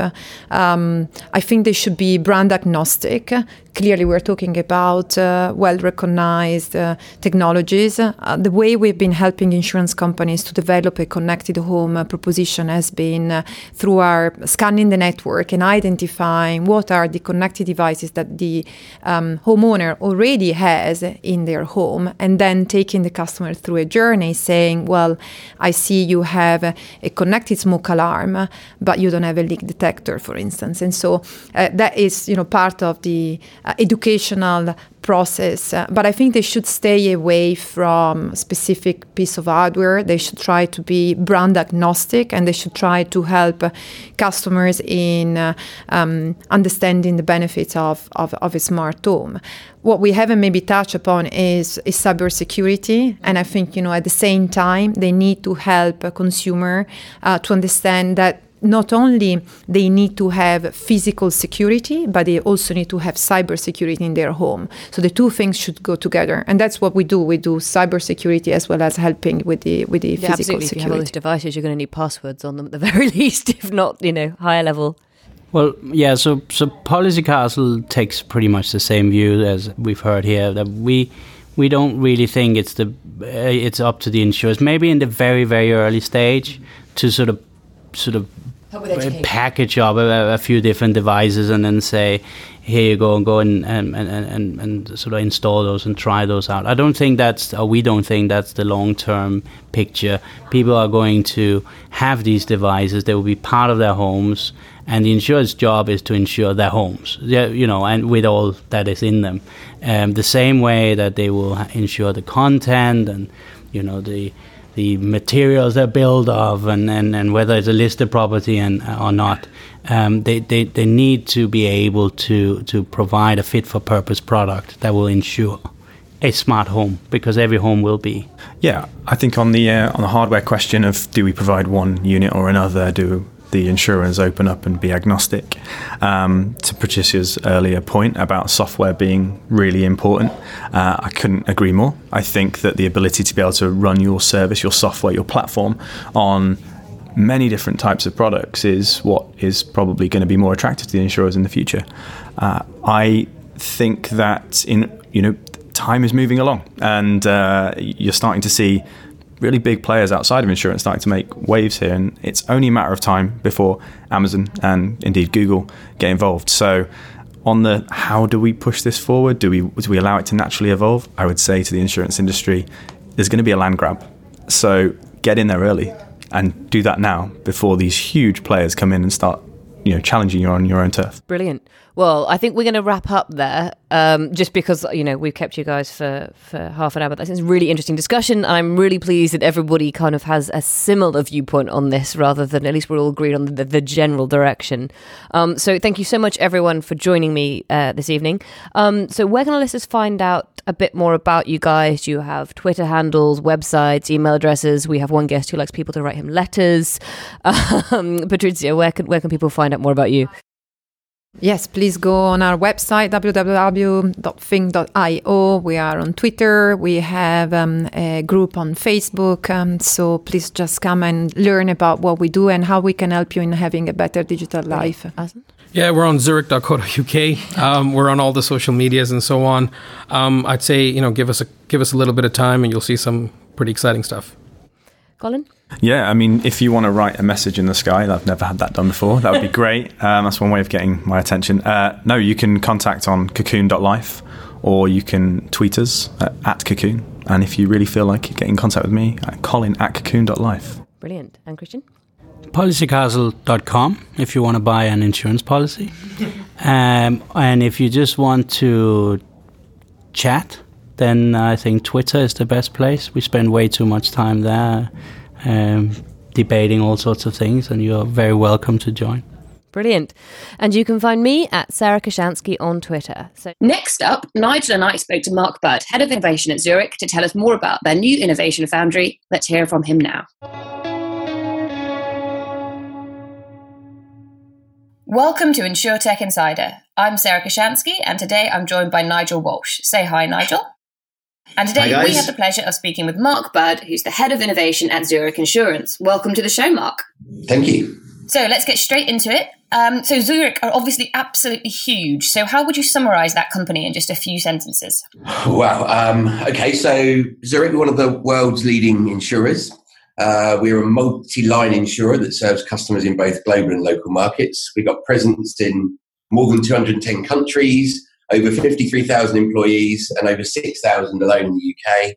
Um, I think they should be brand agnostic. Clearly, we're talking about uh, well recognized uh, technologies. Uh, the way we've been helping insurance companies to develop a connected home uh, proposition has been uh, through our scanning the network and identifying what are the connected devices that the um, homeowner already has in their home, and then taking the customer through a journey saying, well, I see you have a, a connected smoke alarm, but you don't have a leak detector, for instance. And so uh, that is, you know, part of the uh, educational process. Uh, but I think they should stay away from specific piece of hardware. They should try to be brand agnostic, and they should try to help uh, customers in uh, um, understanding the benefits of, of, of a smart home what we haven't maybe touched upon is, is cybersecurity. And I think, you know, at the same time, they need to help a consumer uh, to understand that not only they need to have physical security, but they also need to have cybersecurity in their home. So the two things should go together, and that's what we do. We do cybersecurity as well as helping with the with the yeah, physical absolutely. security. If you have all these devices, you're going to need passwords on them at the (laughs) very least, if not, you know, higher level. Well, yeah. So, so Policy Castle takes pretty much the same view as we've heard here. That we we don't really think it's the uh, it's up to the insurers. Maybe in the very very early stage to sort of sort of package up a, a, few different devices and then say, here you go and go and and, and, and, and sort of install those and try those out. I don't think that's, or we don't think that's the long term picture. People are going to have these devices, they will be part of their homes, and the insurer's job is to insure their homes, you know, and with all that is in them. Um, the same way that they will insure the content and, you know, the the materials they're built of and, and, and whether it's a listed property and or not. Um, they, they, they need to be able to, to provide a fit for purpose product that will ensure a smart home because every home will be. Yeah, I think on the uh, on the hardware question of do we provide one unit or another, do the insurers open up and be agnostic. Um, to Patrizia's earlier point about software being really important, uh, I couldn't agree more. I think that the ability to be able to run your service, your software, your platform on many different types of products is what is probably going to be more attractive to the insurers in the future. Uh, I think that in you know time is moving along, and uh, you're starting to see really big players outside of insurance starting to make waves here, and it's only a matter of time before Amazon and indeed Google get involved. So, on the how do we push this forward? Do we do we allow it to naturally evolve? I would say to the insurance industry, there's going to be a land grab. So get in there early and do that now before these huge players come in and start you know challenging you on your own turf. Brilliant. Well, I think we're going to wrap up there, um, just because you know we've kept you guys for for half an hour. But think it's a really interesting discussion, I'm really pleased that everybody kind of has a similar viewpoint on this, rather than at least we're all agreed on the, the general direction. Um, so thank you so much, everyone, for joining me uh, this evening. Um, so where can our listeners find out a bit more about you guys? Do you have Twitter handles, websites, email addresses? We have one guest who likes people to write him letters. (laughs) Um, Patrizia, where can where can people find out more about you? Yes, please go on our website www.fing.io. We are on Twitter. We have um, a group on Facebook. Um, so please just come and learn about what we do and how we can help you in having a better digital life. Yeah, we're on zurich.co.uk. Um, we're on all the social medias and so on. Um, I'd say you know give us a give us a little bit of time and you'll see some pretty exciting stuff. Colin. Yeah, I mean, if you want to write a message in the sky, I've never had that done before. That would be (laughs) great. Um, that's one way of getting my attention. Uh, no, you can contact on cocoon.life or you can tweet us at, at cocoon. And if you really feel like getting in contact with me, at colin at cocoon.life. Brilliant. And Kristian? Policycastle.com if you want to buy an insurance policy. (laughs) Um, and if you just want to chat, then I think Twitter is the best place. We spend way too much time there um, debating all sorts of things, and you're very welcome to join. Brilliant. And you can find me at Sarah Kocianski on Twitter. So Next up, Nigel and I spoke to Mark Budd, Head of Innovation at Zurich, to tell us more about their new innovation foundry. Let's hear from him now. Welcome to InsurTech Insider. I'm Sarah Kocianski, and today I'm joined by Nigel Walsh. Say hi, Nigel. And today Hi, we have the pleasure of speaking with Mark Budd, who's the Head of Innovation at Zurich Insurance. Welcome to the show, Mark. Thank you. So let's get straight into it. Um, so Zurich are obviously absolutely huge. So how would you summarize that company in just a few sentences? (sighs) Wow. Um, okay, so Zurich, we're one of the world's leading insurers. Uh, we're a multi-line insurer that serves customers in both global and local markets. We've got presence in more than 210 countries, over 53,000 employees, and over 6,000 alone in the UK.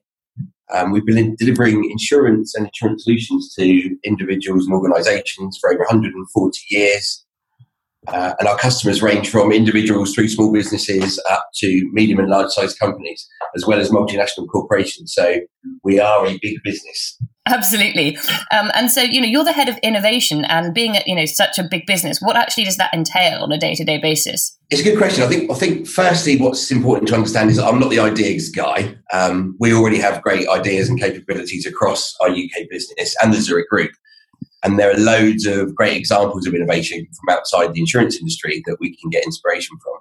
Um, we've been delivering insurance and insurance solutions to individuals and organisations for over 140 years. Uh, and our customers range from individuals through small businesses up to medium and large sized companies, as well as multinational corporations. So we are a big business. Absolutely. Um, and so, you know, you're the head of innovation and being, you know, such a big business, what actually does that entail on a day-to-day basis? It's a good question. I think. I think. Firstly, what's important to understand is I'm not the ideas guy. Um, we already have great ideas and capabilities across our UK business and the Zurich Group, and there are loads of great examples of innovation from outside the insurance industry that we can get inspiration from.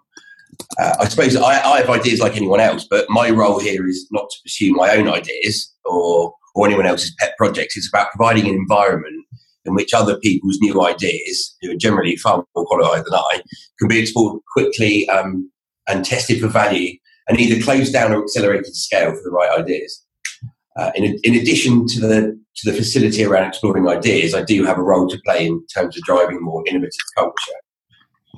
Uh, I suppose I, I have ideas like anyone else, but my role here is not to pursue my own ideas or or anyone else's pet projects. It's about providing an environment in which other people's new ideas, who are generally far more qualified than I, can be explored quickly um, and tested for value and either closed down or accelerated to scale for the right ideas. Uh, in, in addition to the to the facility around exploring ideas, I do have a role to play in terms of driving more innovative culture,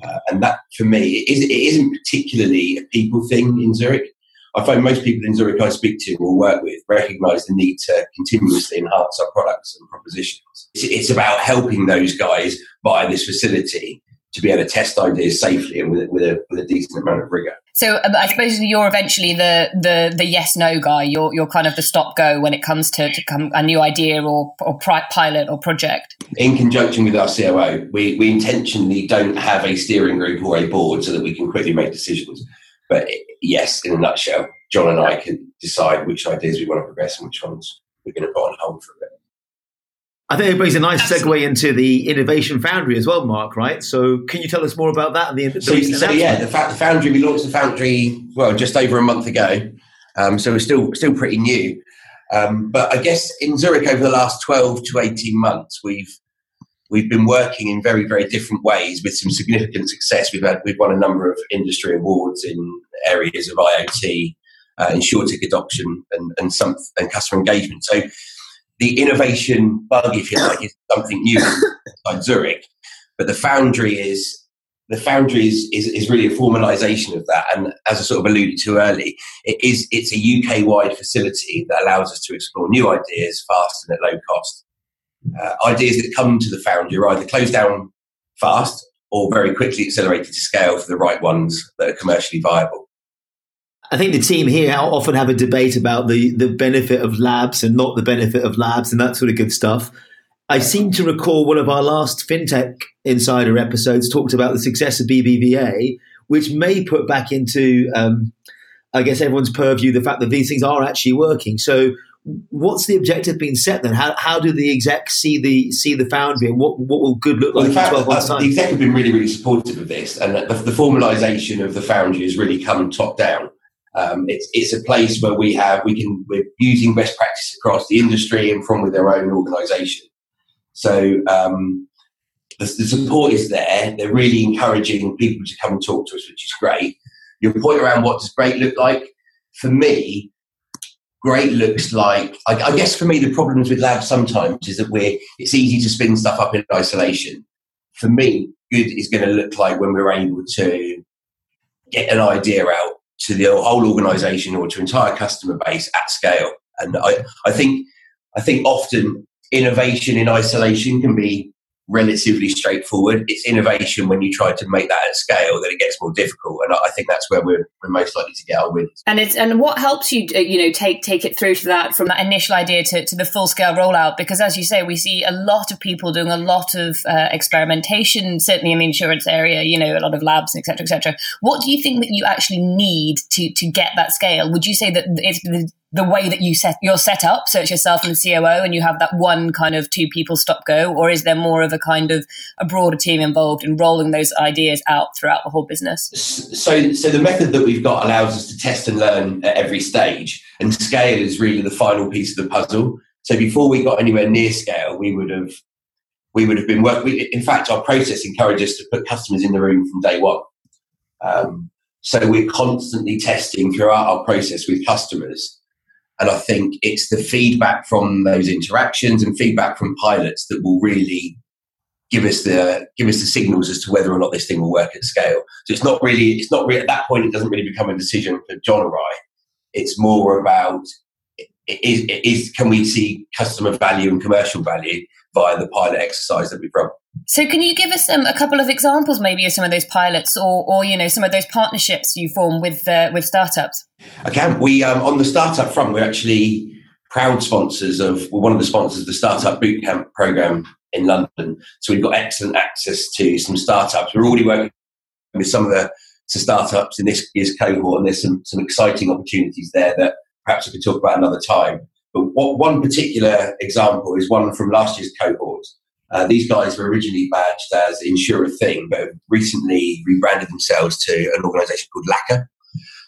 uh, and that for me it, is, it isn't particularly a people thing in Zurich. I find most people in Zurich I speak to or work with recognise the need to continuously enhance our products and propositions. It's, it's about helping those guys buy this facility to be able to test ideas safely and with, a- with, a, with a decent amount of rigor. So um, I suppose you're eventually the, the, the yes-no guy. You're, you're kind of the stop-go when it comes to, to come a new idea or, or pri- pilot or project. in conjunction with our COO, we, we intentionally don't have a steering group or a board so that we can quickly make decisions. But yes, in a nutshell, John and I can decide which ideas we want to progress and which ones we're going to put on hold for a bit. I think it brings a nice segue into the Innovation Foundry as well, Mark, right? So can you tell us more about that and the, the So, so yeah, the, fa- the Foundry, we launched the Foundry, well, just over a month ago. Um, so we're still, still pretty new. Um, but I guess in Zurich over the last 12 to 18 months, we've, we've been working in very, very different ways with some significant success. We've had, we've won a number of industry awards in areas of IoT, uh, insurtech adoption and, and some, and customer engagement. So the innovation bug, if you like, is something new (laughs) inside Zurich. But the Foundry is the Foundry is, is, is really a formalisation of that. And as I sort of alluded to early, it is it's a UK wide facility that allows us to explore new ideas fast and at low cost. Uh, ideas that come to the Foundry are either closed down fast or very quickly accelerated to scale for the right ones that are commercially viable. I think the team here often have a debate about the, the benefit of labs and not the benefit of labs and that sort of good stuff. I seem to recall one of our last FinTech Insider episodes talked about the success of BBVA, which may put back into, um, I guess, everyone's purview the fact that these things are actually working. So, what's the objective being set then? How, how do the execs see the see the foundry and what, what will good look Well, like the, in 12 months' uh, time? the exec have been really, really supportive of this, and the, the formalisation of the Foundry has really come top down. Um, it's it's a place where we have we can we're using best practice across the industry and from with their own organisation. So um, the, the support is there. They're really encouraging people to come and talk to us, which is great. Your point around what does great look like for me. Great looks like I, I guess for me the problems with labs sometimes is that we're it's easy to spin stuff up in isolation. For me, good is going to look like when we're able to get an idea out to the whole organisation or to entire customer base at scale. And I, I think I think often innovation in isolation can be relatively straightforward. It's innovation when you try to make that at scale that it gets more difficult, and I think that's where we're, we're most likely to get our wins. And it's and what helps you, uh, you know, take take it through to that from that initial idea to, to the full scale rollout. Because as you say, we see a lot of people doing a lot of uh, experimentation, certainly in the insurance area. You know, a lot of labs, etc., etc. What do you think that you actually need to to get that scale? Would you say that it's the the way that you set you're set up. So it's yourself and the COO and you have that one kind of two people stop go or is there more of a kind of a broader team involved in rolling those ideas out throughout the whole business? So so the method that we've got allows us to test and learn at every stage and scale is really the final piece of the puzzle. So before we got anywhere near scale we would have we would have been working in fact our process encourages us to put customers in the room from day one. Um, so we're constantly testing throughout our process with customers and I think it's the feedback from those interactions and feedback from pilots that will really give us the give us the signals as to whether or not this thing will work at scale. So it's not really it's not really at that point it doesn't really become a decision for John or I. It's more about is, is can we see customer value and commercial value via the pilot exercise that we've run. So, can you give us um, a couple of examples, maybe, of some of those pilots, or, or you know, some of those partnerships you form with uh, with startups? Can. We um, on the startup front, we're actually proud sponsors of we're one of the sponsors of the Startupbootcamp program in London. So we've got excellent access to some startups. We're already working with some of the startups in this year's cohort, and there's some some exciting opportunities there that perhaps we could talk about another time. But what, one particular example is one from last year's cohort. Uh, these guys were originally badged as InsurThing, but recently rebranded themselves to an organisation called Laka.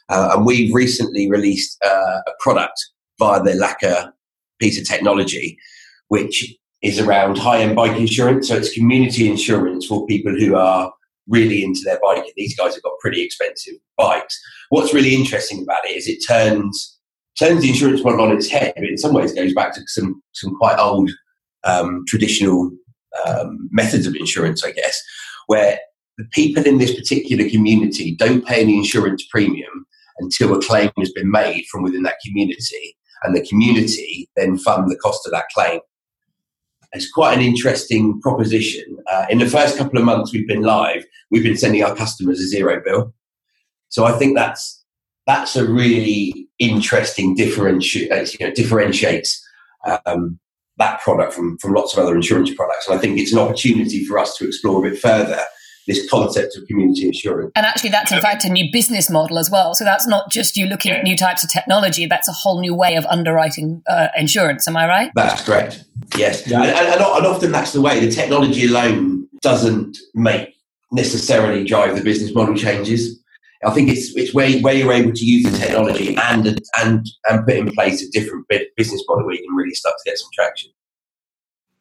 Uh, and we've recently released uh, a product via the Laka piece of technology, which is around high-end bike insurance. So it's community insurance for people who are really into their bike. These guys have got pretty expensive bikes. What's really interesting about it is it turns turns the insurance model on its head, but in some ways goes back to some some quite old um, traditional um, methods of insurance, I guess, where the people in this particular community don't pay any insurance premium until a claim has been made from within that community, and the community then fund the cost of that claim. It's quite an interesting proposition. Uh, in the first couple of months we've been live, we've been sending our customers a zero bill. So I think that's that's a really interesting differentiate, uh, you know, differentiates um, that product from, from lots of other insurance products. And I think it's an opportunity for us to explore a bit further this concept of community insurance. And actually, that's in fact a new business model as well. So that's not just you looking at new types of technology, that's a whole new way of underwriting uh, insurance. Am I right? That's correct. Yes. Yeah. And, and, and often that's the way. The technology alone doesn't make necessarily drive the business model changes. I think it's it's where, where you're able to use the technology and and and put in place a different business model where you can really start to get some traction.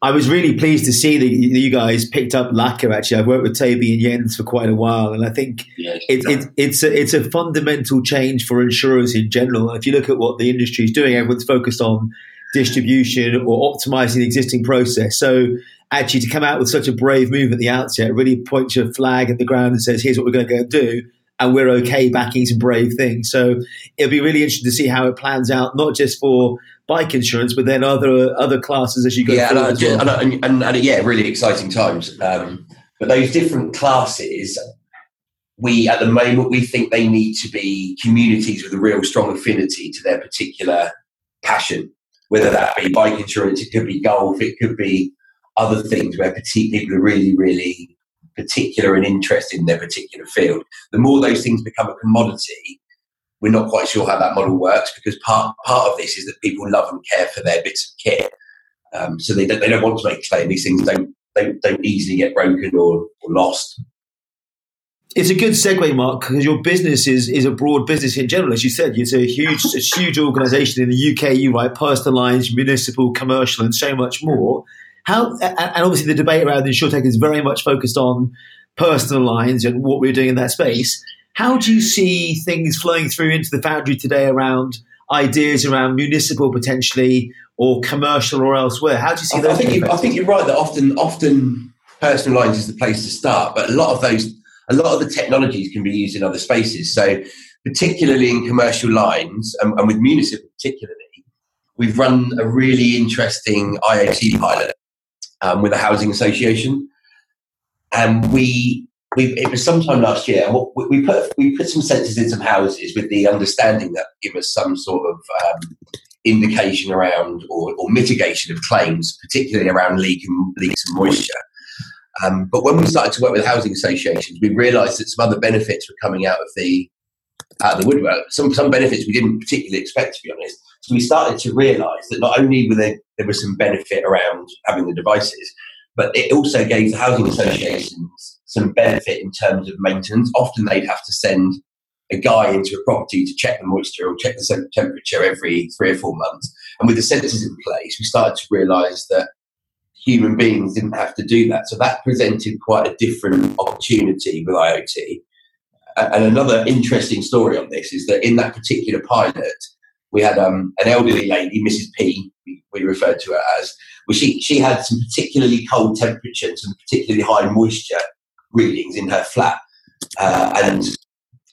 I was really pleased to see that you guys picked up Laka. Actually, I've worked with Toby and Jens for quite a while, and I think yeah, it, it, it's a, it's a fundamental change for insurers in general. If you look at what the industry is doing, everyone's focused on distribution or optimizing the existing process. So actually, to come out with such a brave move at the outset really points your flag at the ground and says, "Here's what we're going to go do." And we're okay backing some brave things. So it'll be really interesting to see how it plans out, not just for bike insurance, but then other other classes as you go. Yeah, and, well. and, and, and, yeah, really exciting times. Um, but those different classes, we at the moment we think they need to be communities with a real strong affinity to their particular passion. Whether that be bike insurance, it could be golf, it could be other things where people are really, really particular and interest in their particular field. The more those things become a commodity, we're not quite sure how that model works because part part of this is that people love and care for their bits of kit, um, so they don't they don't want to make claim. These things don't don't, don't easily get broken or, or lost. It's a good segue, Mark, because your business is, is a broad business in general. As you said, it's a huge, a huge organisation in the UK. You write personal lines, municipal, commercial, and so much more. How and obviously the debate around the insurtech is very much focused on personal lines and what we're doing in that space. How do you see things flowing through into the foundry today around ideas around municipal potentially or commercial or elsewhere? How do you see those? I think, you, I think you're right that often often personal lines is the place to start, but a lot of those a lot of the technologies can be used in other spaces. So particularly in commercial lines and, and with municipal particularly, we've run a really interesting IoT pilot um, with a housing association, and we we, it was sometime last year. We, put we put some sensors in some houses with the understanding that give us some sort of um, indication around or, or, mitigation of claims, particularly around leak and leaks and moisture. Um, but when we started to work with housing associations, we realised that some other benefits were coming out of the out of the woodwork. Some some benefits we didn't particularly expect, to be honest. So we started to realise that not only were there there was some benefit around having the devices, but it also gave the housing associations some benefit in terms of maintenance. Often they'd have to send a guy into a property to check the moisture or check the temperature every three or four months. And with the sensors in place, we started to realise that human beings didn't have to do that. So that presented quite a different opportunity with IoT. And another interesting story on this is that in that particular pilot, we had um, an elderly lady, Mrs. P, we referred to her as, well, she, she had some particularly cold temperatures and some particularly high moisture readings in her flat. Uh, and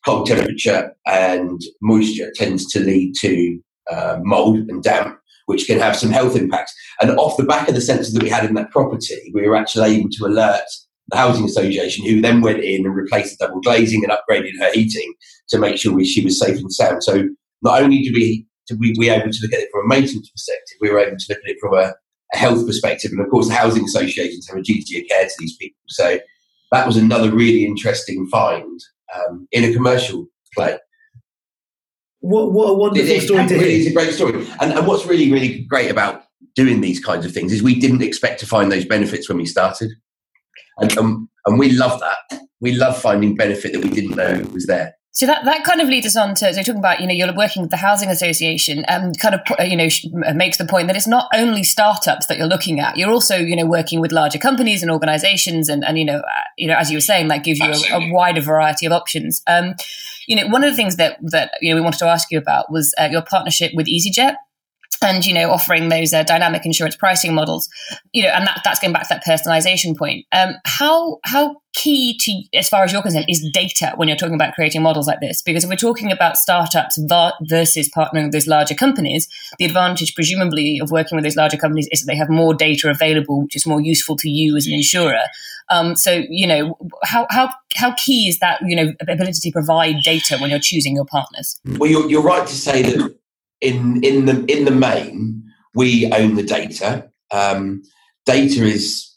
cold temperature and moisture tends to lead to uh, mold and damp, which can have some health impacts. And off the back of the sensors that we had in that property, we were actually able to alert the housing association, who then went in and replaced the double glazing and upgraded her heating to make sure she was safe and sound. So not only did we did we, we able to look at it from a maintenance perspective, we were able to look at it from a, a health perspective, and of course, the housing associations have a duty of care to these people. So that was another really interesting find um, in a commercial play. What, what a wonderful it, story to It's a great story. And, and what's really, really great about doing these kinds of things is we didn't expect to find those benefits when we started. And, um, and we love that. We love finding benefit that we didn't know was there. So that, that kind of leads us on to so talking about you know you're working with the housing association and kind of uh, you know makes the point that it's not only startups that you're looking at. You're also you know working with larger companies and organizations and, and you know uh, you know as you were saying that gives you a, a, wider variety of options. Um, you know one of the things that that you know we wanted to ask you about was uh, your partnership with EasyJet and you know offering those uh, dynamic insurance pricing models you know and that, that's going back to that personalization point. Um, how how key to as far as you're concerned is data when you're talking about creating models like this? Because if we're talking about startups versus partnering with those larger companies the advantage presumably of working with those larger companies is that they have more data available which is more useful to you as an insurer. Um, so you know how, how how key is that you know ability to provide data when you're choosing your partners? Well you're, you're right to say that in in the in the main, we own the data. Um, data is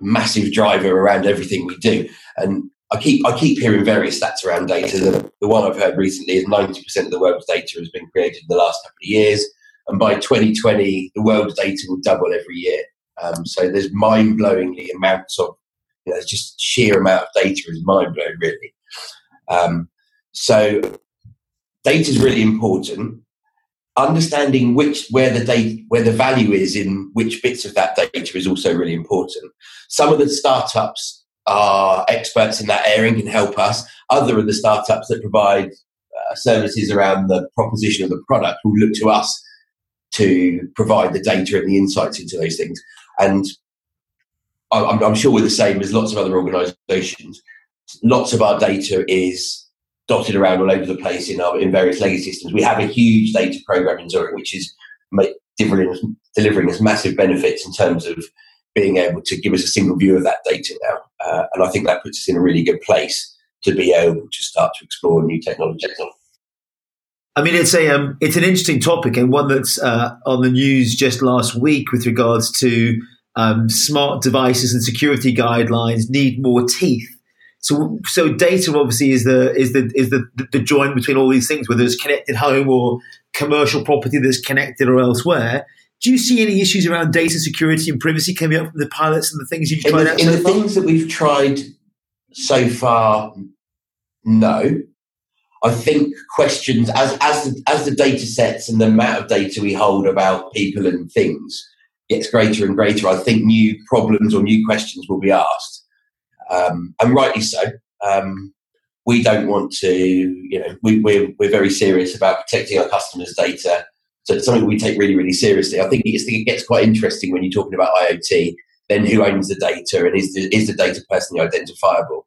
a massive driver around everything we do, and I keep I keep hearing various stats around data. The, the one I've heard recently is ninety percent of the world's data has been created in the last couple of years, and by 2020, the world's data will double every year. Um, so there's mind blowingly amounts of you know, just sheer amount of data is mind blowing, really. Um, so data is really important understanding which where the data where the value is in which bits of that data is also really important. Some of the startups are experts in that area and can help us. Other of the startups that provide uh, services around the proposition of the product will look to us to provide the data and the insights into those things. And I'm, I'm sure we're the same as lots of other organizations. Lots of our data is dotted around all over the place in our in various legacy systems. We have a huge data program in Zurich, which is delivering, delivering us massive benefits in terms of being able to give us a single view of that data now. Uh, and I think that puts us in a really good place to be able to start to explore new technologies. I mean, it's a um, it's an interesting topic and one that's uh, on the news just last week with regards to um, smart devices and security guidelines need more teeth. So, so data obviously is the is the is the, the joint between all these things, whether it's connected home or commercial property that's connected or elsewhere. Do you see any issues around data security and privacy coming up from the pilots and the things you've tried in the, out in so the far? things that we've tried so far, no. I think questions as as the, as the data sets and the amount of data we hold about people and things gets greater and greater, I think new problems or new questions will be asked um, and rightly so. Um, we don't want to, you know, we, we're, we're very serious about protecting our customers' data. So it's something we take really, really seriously. I think it gets quite interesting when you're talking about IoT. Then who owns the data, and is the, is the data personally identifiable?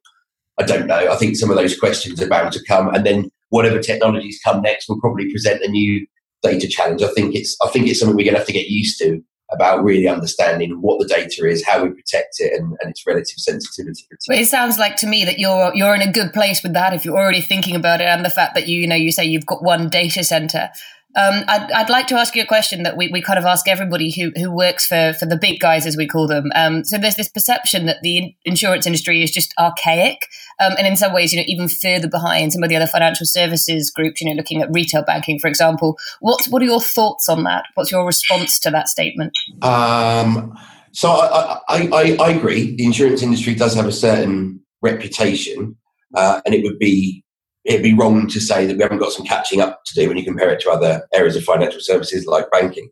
I don't know. I think some of those questions are bound to come, and then whatever technologies come next will probably present a new data challenge. I think it's I think it's something we're going to have to get used to about really understanding what the data is, how we protect it, and, and its relative sensitivity. But it sounds like to me that you're you're in a good place with that if you're already thinking about it, and the fact that you you know you say you've got one data center. Um, I'd, I'd, like to ask you a question that we, we kind of ask everybody who, who works for, for the big guys, as we call them. Um, so there's this perception that the insurance industry is just archaic, um, and in some ways, you know, even further behind some of the other financial services groups. You know, looking at retail banking, for example. What's what are your thoughts on that? What's your response to that statement? Um, so I, I, I, I agree. The insurance industry does have a certain reputation, uh, and it would be it'd be wrong to say that we haven't got some catching up to do when you compare it to other areas of financial services like banking.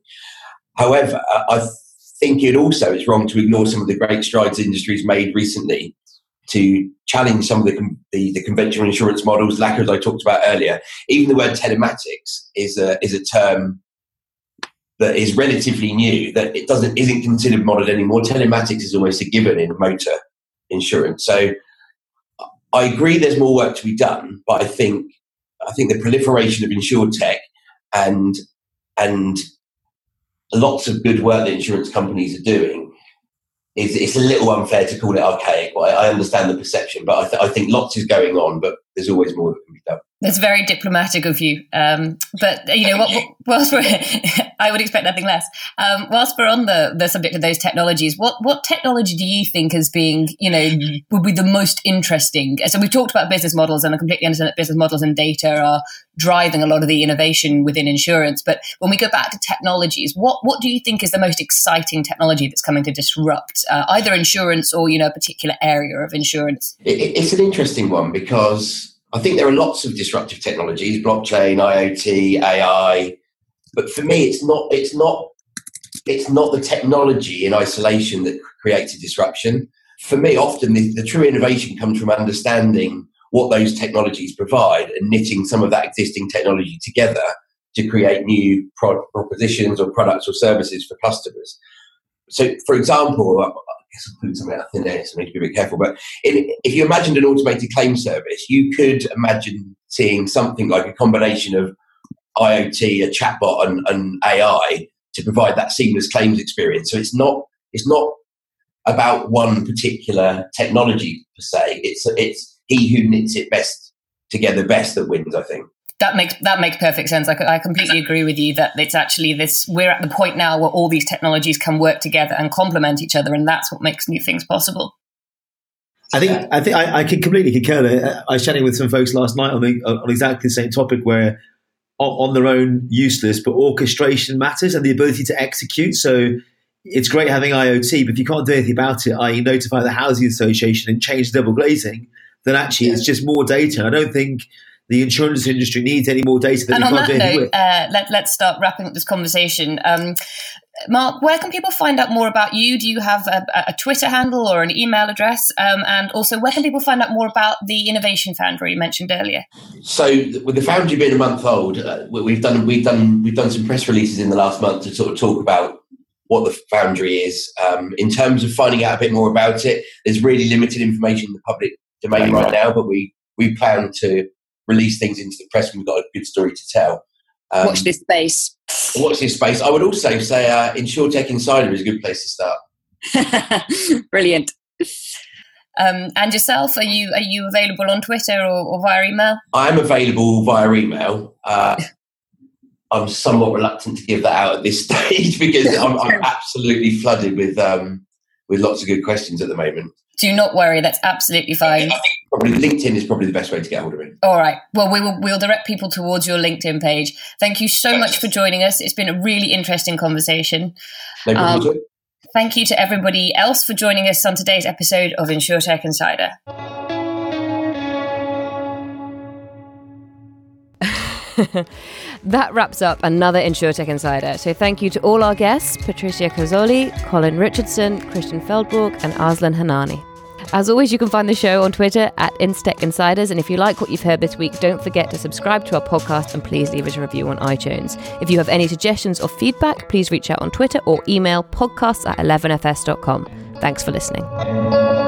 However, I think it also is wrong to ignore some of the great strides the industry's made recently to challenge some of the, the, the conventional insurance models, like as I talked about earlier. Even the word telematics is a, is a term that is relatively new, that it doesn't isn't considered modern anymore. Telematics is almost a given in motor insurance. So I agree there's more work to be done, but I think I think the proliferation of insurtech and and lots of good work that insurance companies are doing is it's a little unfair to call it archaic. I, I understand the perception, but I, th- I think lots is going on, but there's always more that can be done. That's very diplomatic of you. Um, but you know, what, whilst we're, (laughs) I would expect nothing less. Um, whilst we're on the, the subject of those technologies, what what technology do you think as being, you know, would be the most interesting? So we've talked about business models, and I completely understand that business models and data are driving a lot of the innovation within insurance. But when we go back to technologies, what what do you think is the most exciting technology that's coming to disrupt uh, either insurance or you know a particular area of insurance? It, it's an interesting one because I think there are lots of disruptive technologies, blockchain, IoT, AI, but for me, it's not. It's not. It's not the technology in isolation that creates a disruption. For me, often the, the true innovation comes from understanding what those technologies provide and knitting some of that existing technology together to create new pro- propositions or products or services for customers. So, for example, I'm something out thin air, so I need to be a bit careful. But in, if you imagined an automated claim service, you could imagine seeing something like a combination of IoT, a chatbot, and, and AI to provide that seamless claims experience. So it's not it's not about one particular technology per se. It's it's he who knits it best together best that wins. I think that makes that makes perfect sense. I, I completely agree with you that it's actually this. We're at the point now where all these technologies can work together and complement each other, and that's what makes new things possible. I think I think I, I can completely concur. There. Uh, I was chatting with some folks last night on the, on exactly the same topic, where on, on their own useless, but orchestration matters and the ability to execute. So it's great having IoT, but if you can't do anything about it, i.e., notify the housing association and change double glazing, then actually yeah. it's just more data. I don't think the insurance industry needs any more data that and on that note, uh, let, let's start wrapping up this conversation. Um, Mark, where can people find out more about you? Do you have a, a Twitter handle or an email address? Um, and also, where can people find out more about the Innovation Foundry you mentioned earlier? So, with the Foundry being a month old, uh, we've done we've done we've done some press releases in the last month to sort of talk about what the Foundry is. Um, in terms of finding out a bit more about it, there's really limited information in the public domain right now, but we we plan to release things into the press when we've got a good story to tell. Um, watch this space. Watch this space. I would also say uh, InsurTech Insider is a good place to start. (laughs) Brilliant. Um, and yourself, are you are you available on Twitter or, or via email? I am available via email. Uh, (laughs) I'm somewhat reluctant to give that out at this (laughs) stage because I'm, I'm absolutely flooded with um, with lots of good questions at the moment. Do not worry, that's absolutely fine. probably LinkedIn is probably the best way to get hold of me. All right. Well, we will we'll direct people towards your LinkedIn page. Thank you so much for joining us. It's been a really interesting conversation. No problem. Um, thank you to everybody else for joining us on today's episode of InsurTech Insider. (laughs) that wraps up another InsurTech Insider. So thank you to all our guests Patrizia Cozzoli, Colin Richardson, Kristian Feldborg, and Arslan Hannani. As always, you can find the show on Twitter at Instech Insiders. And if you like what you've heard this week, don't forget to subscribe to our podcast and please leave us a review on iTunes. If you have any suggestions or feedback, please reach out on Twitter or email podcasts at 11fs.com. Thanks for listening.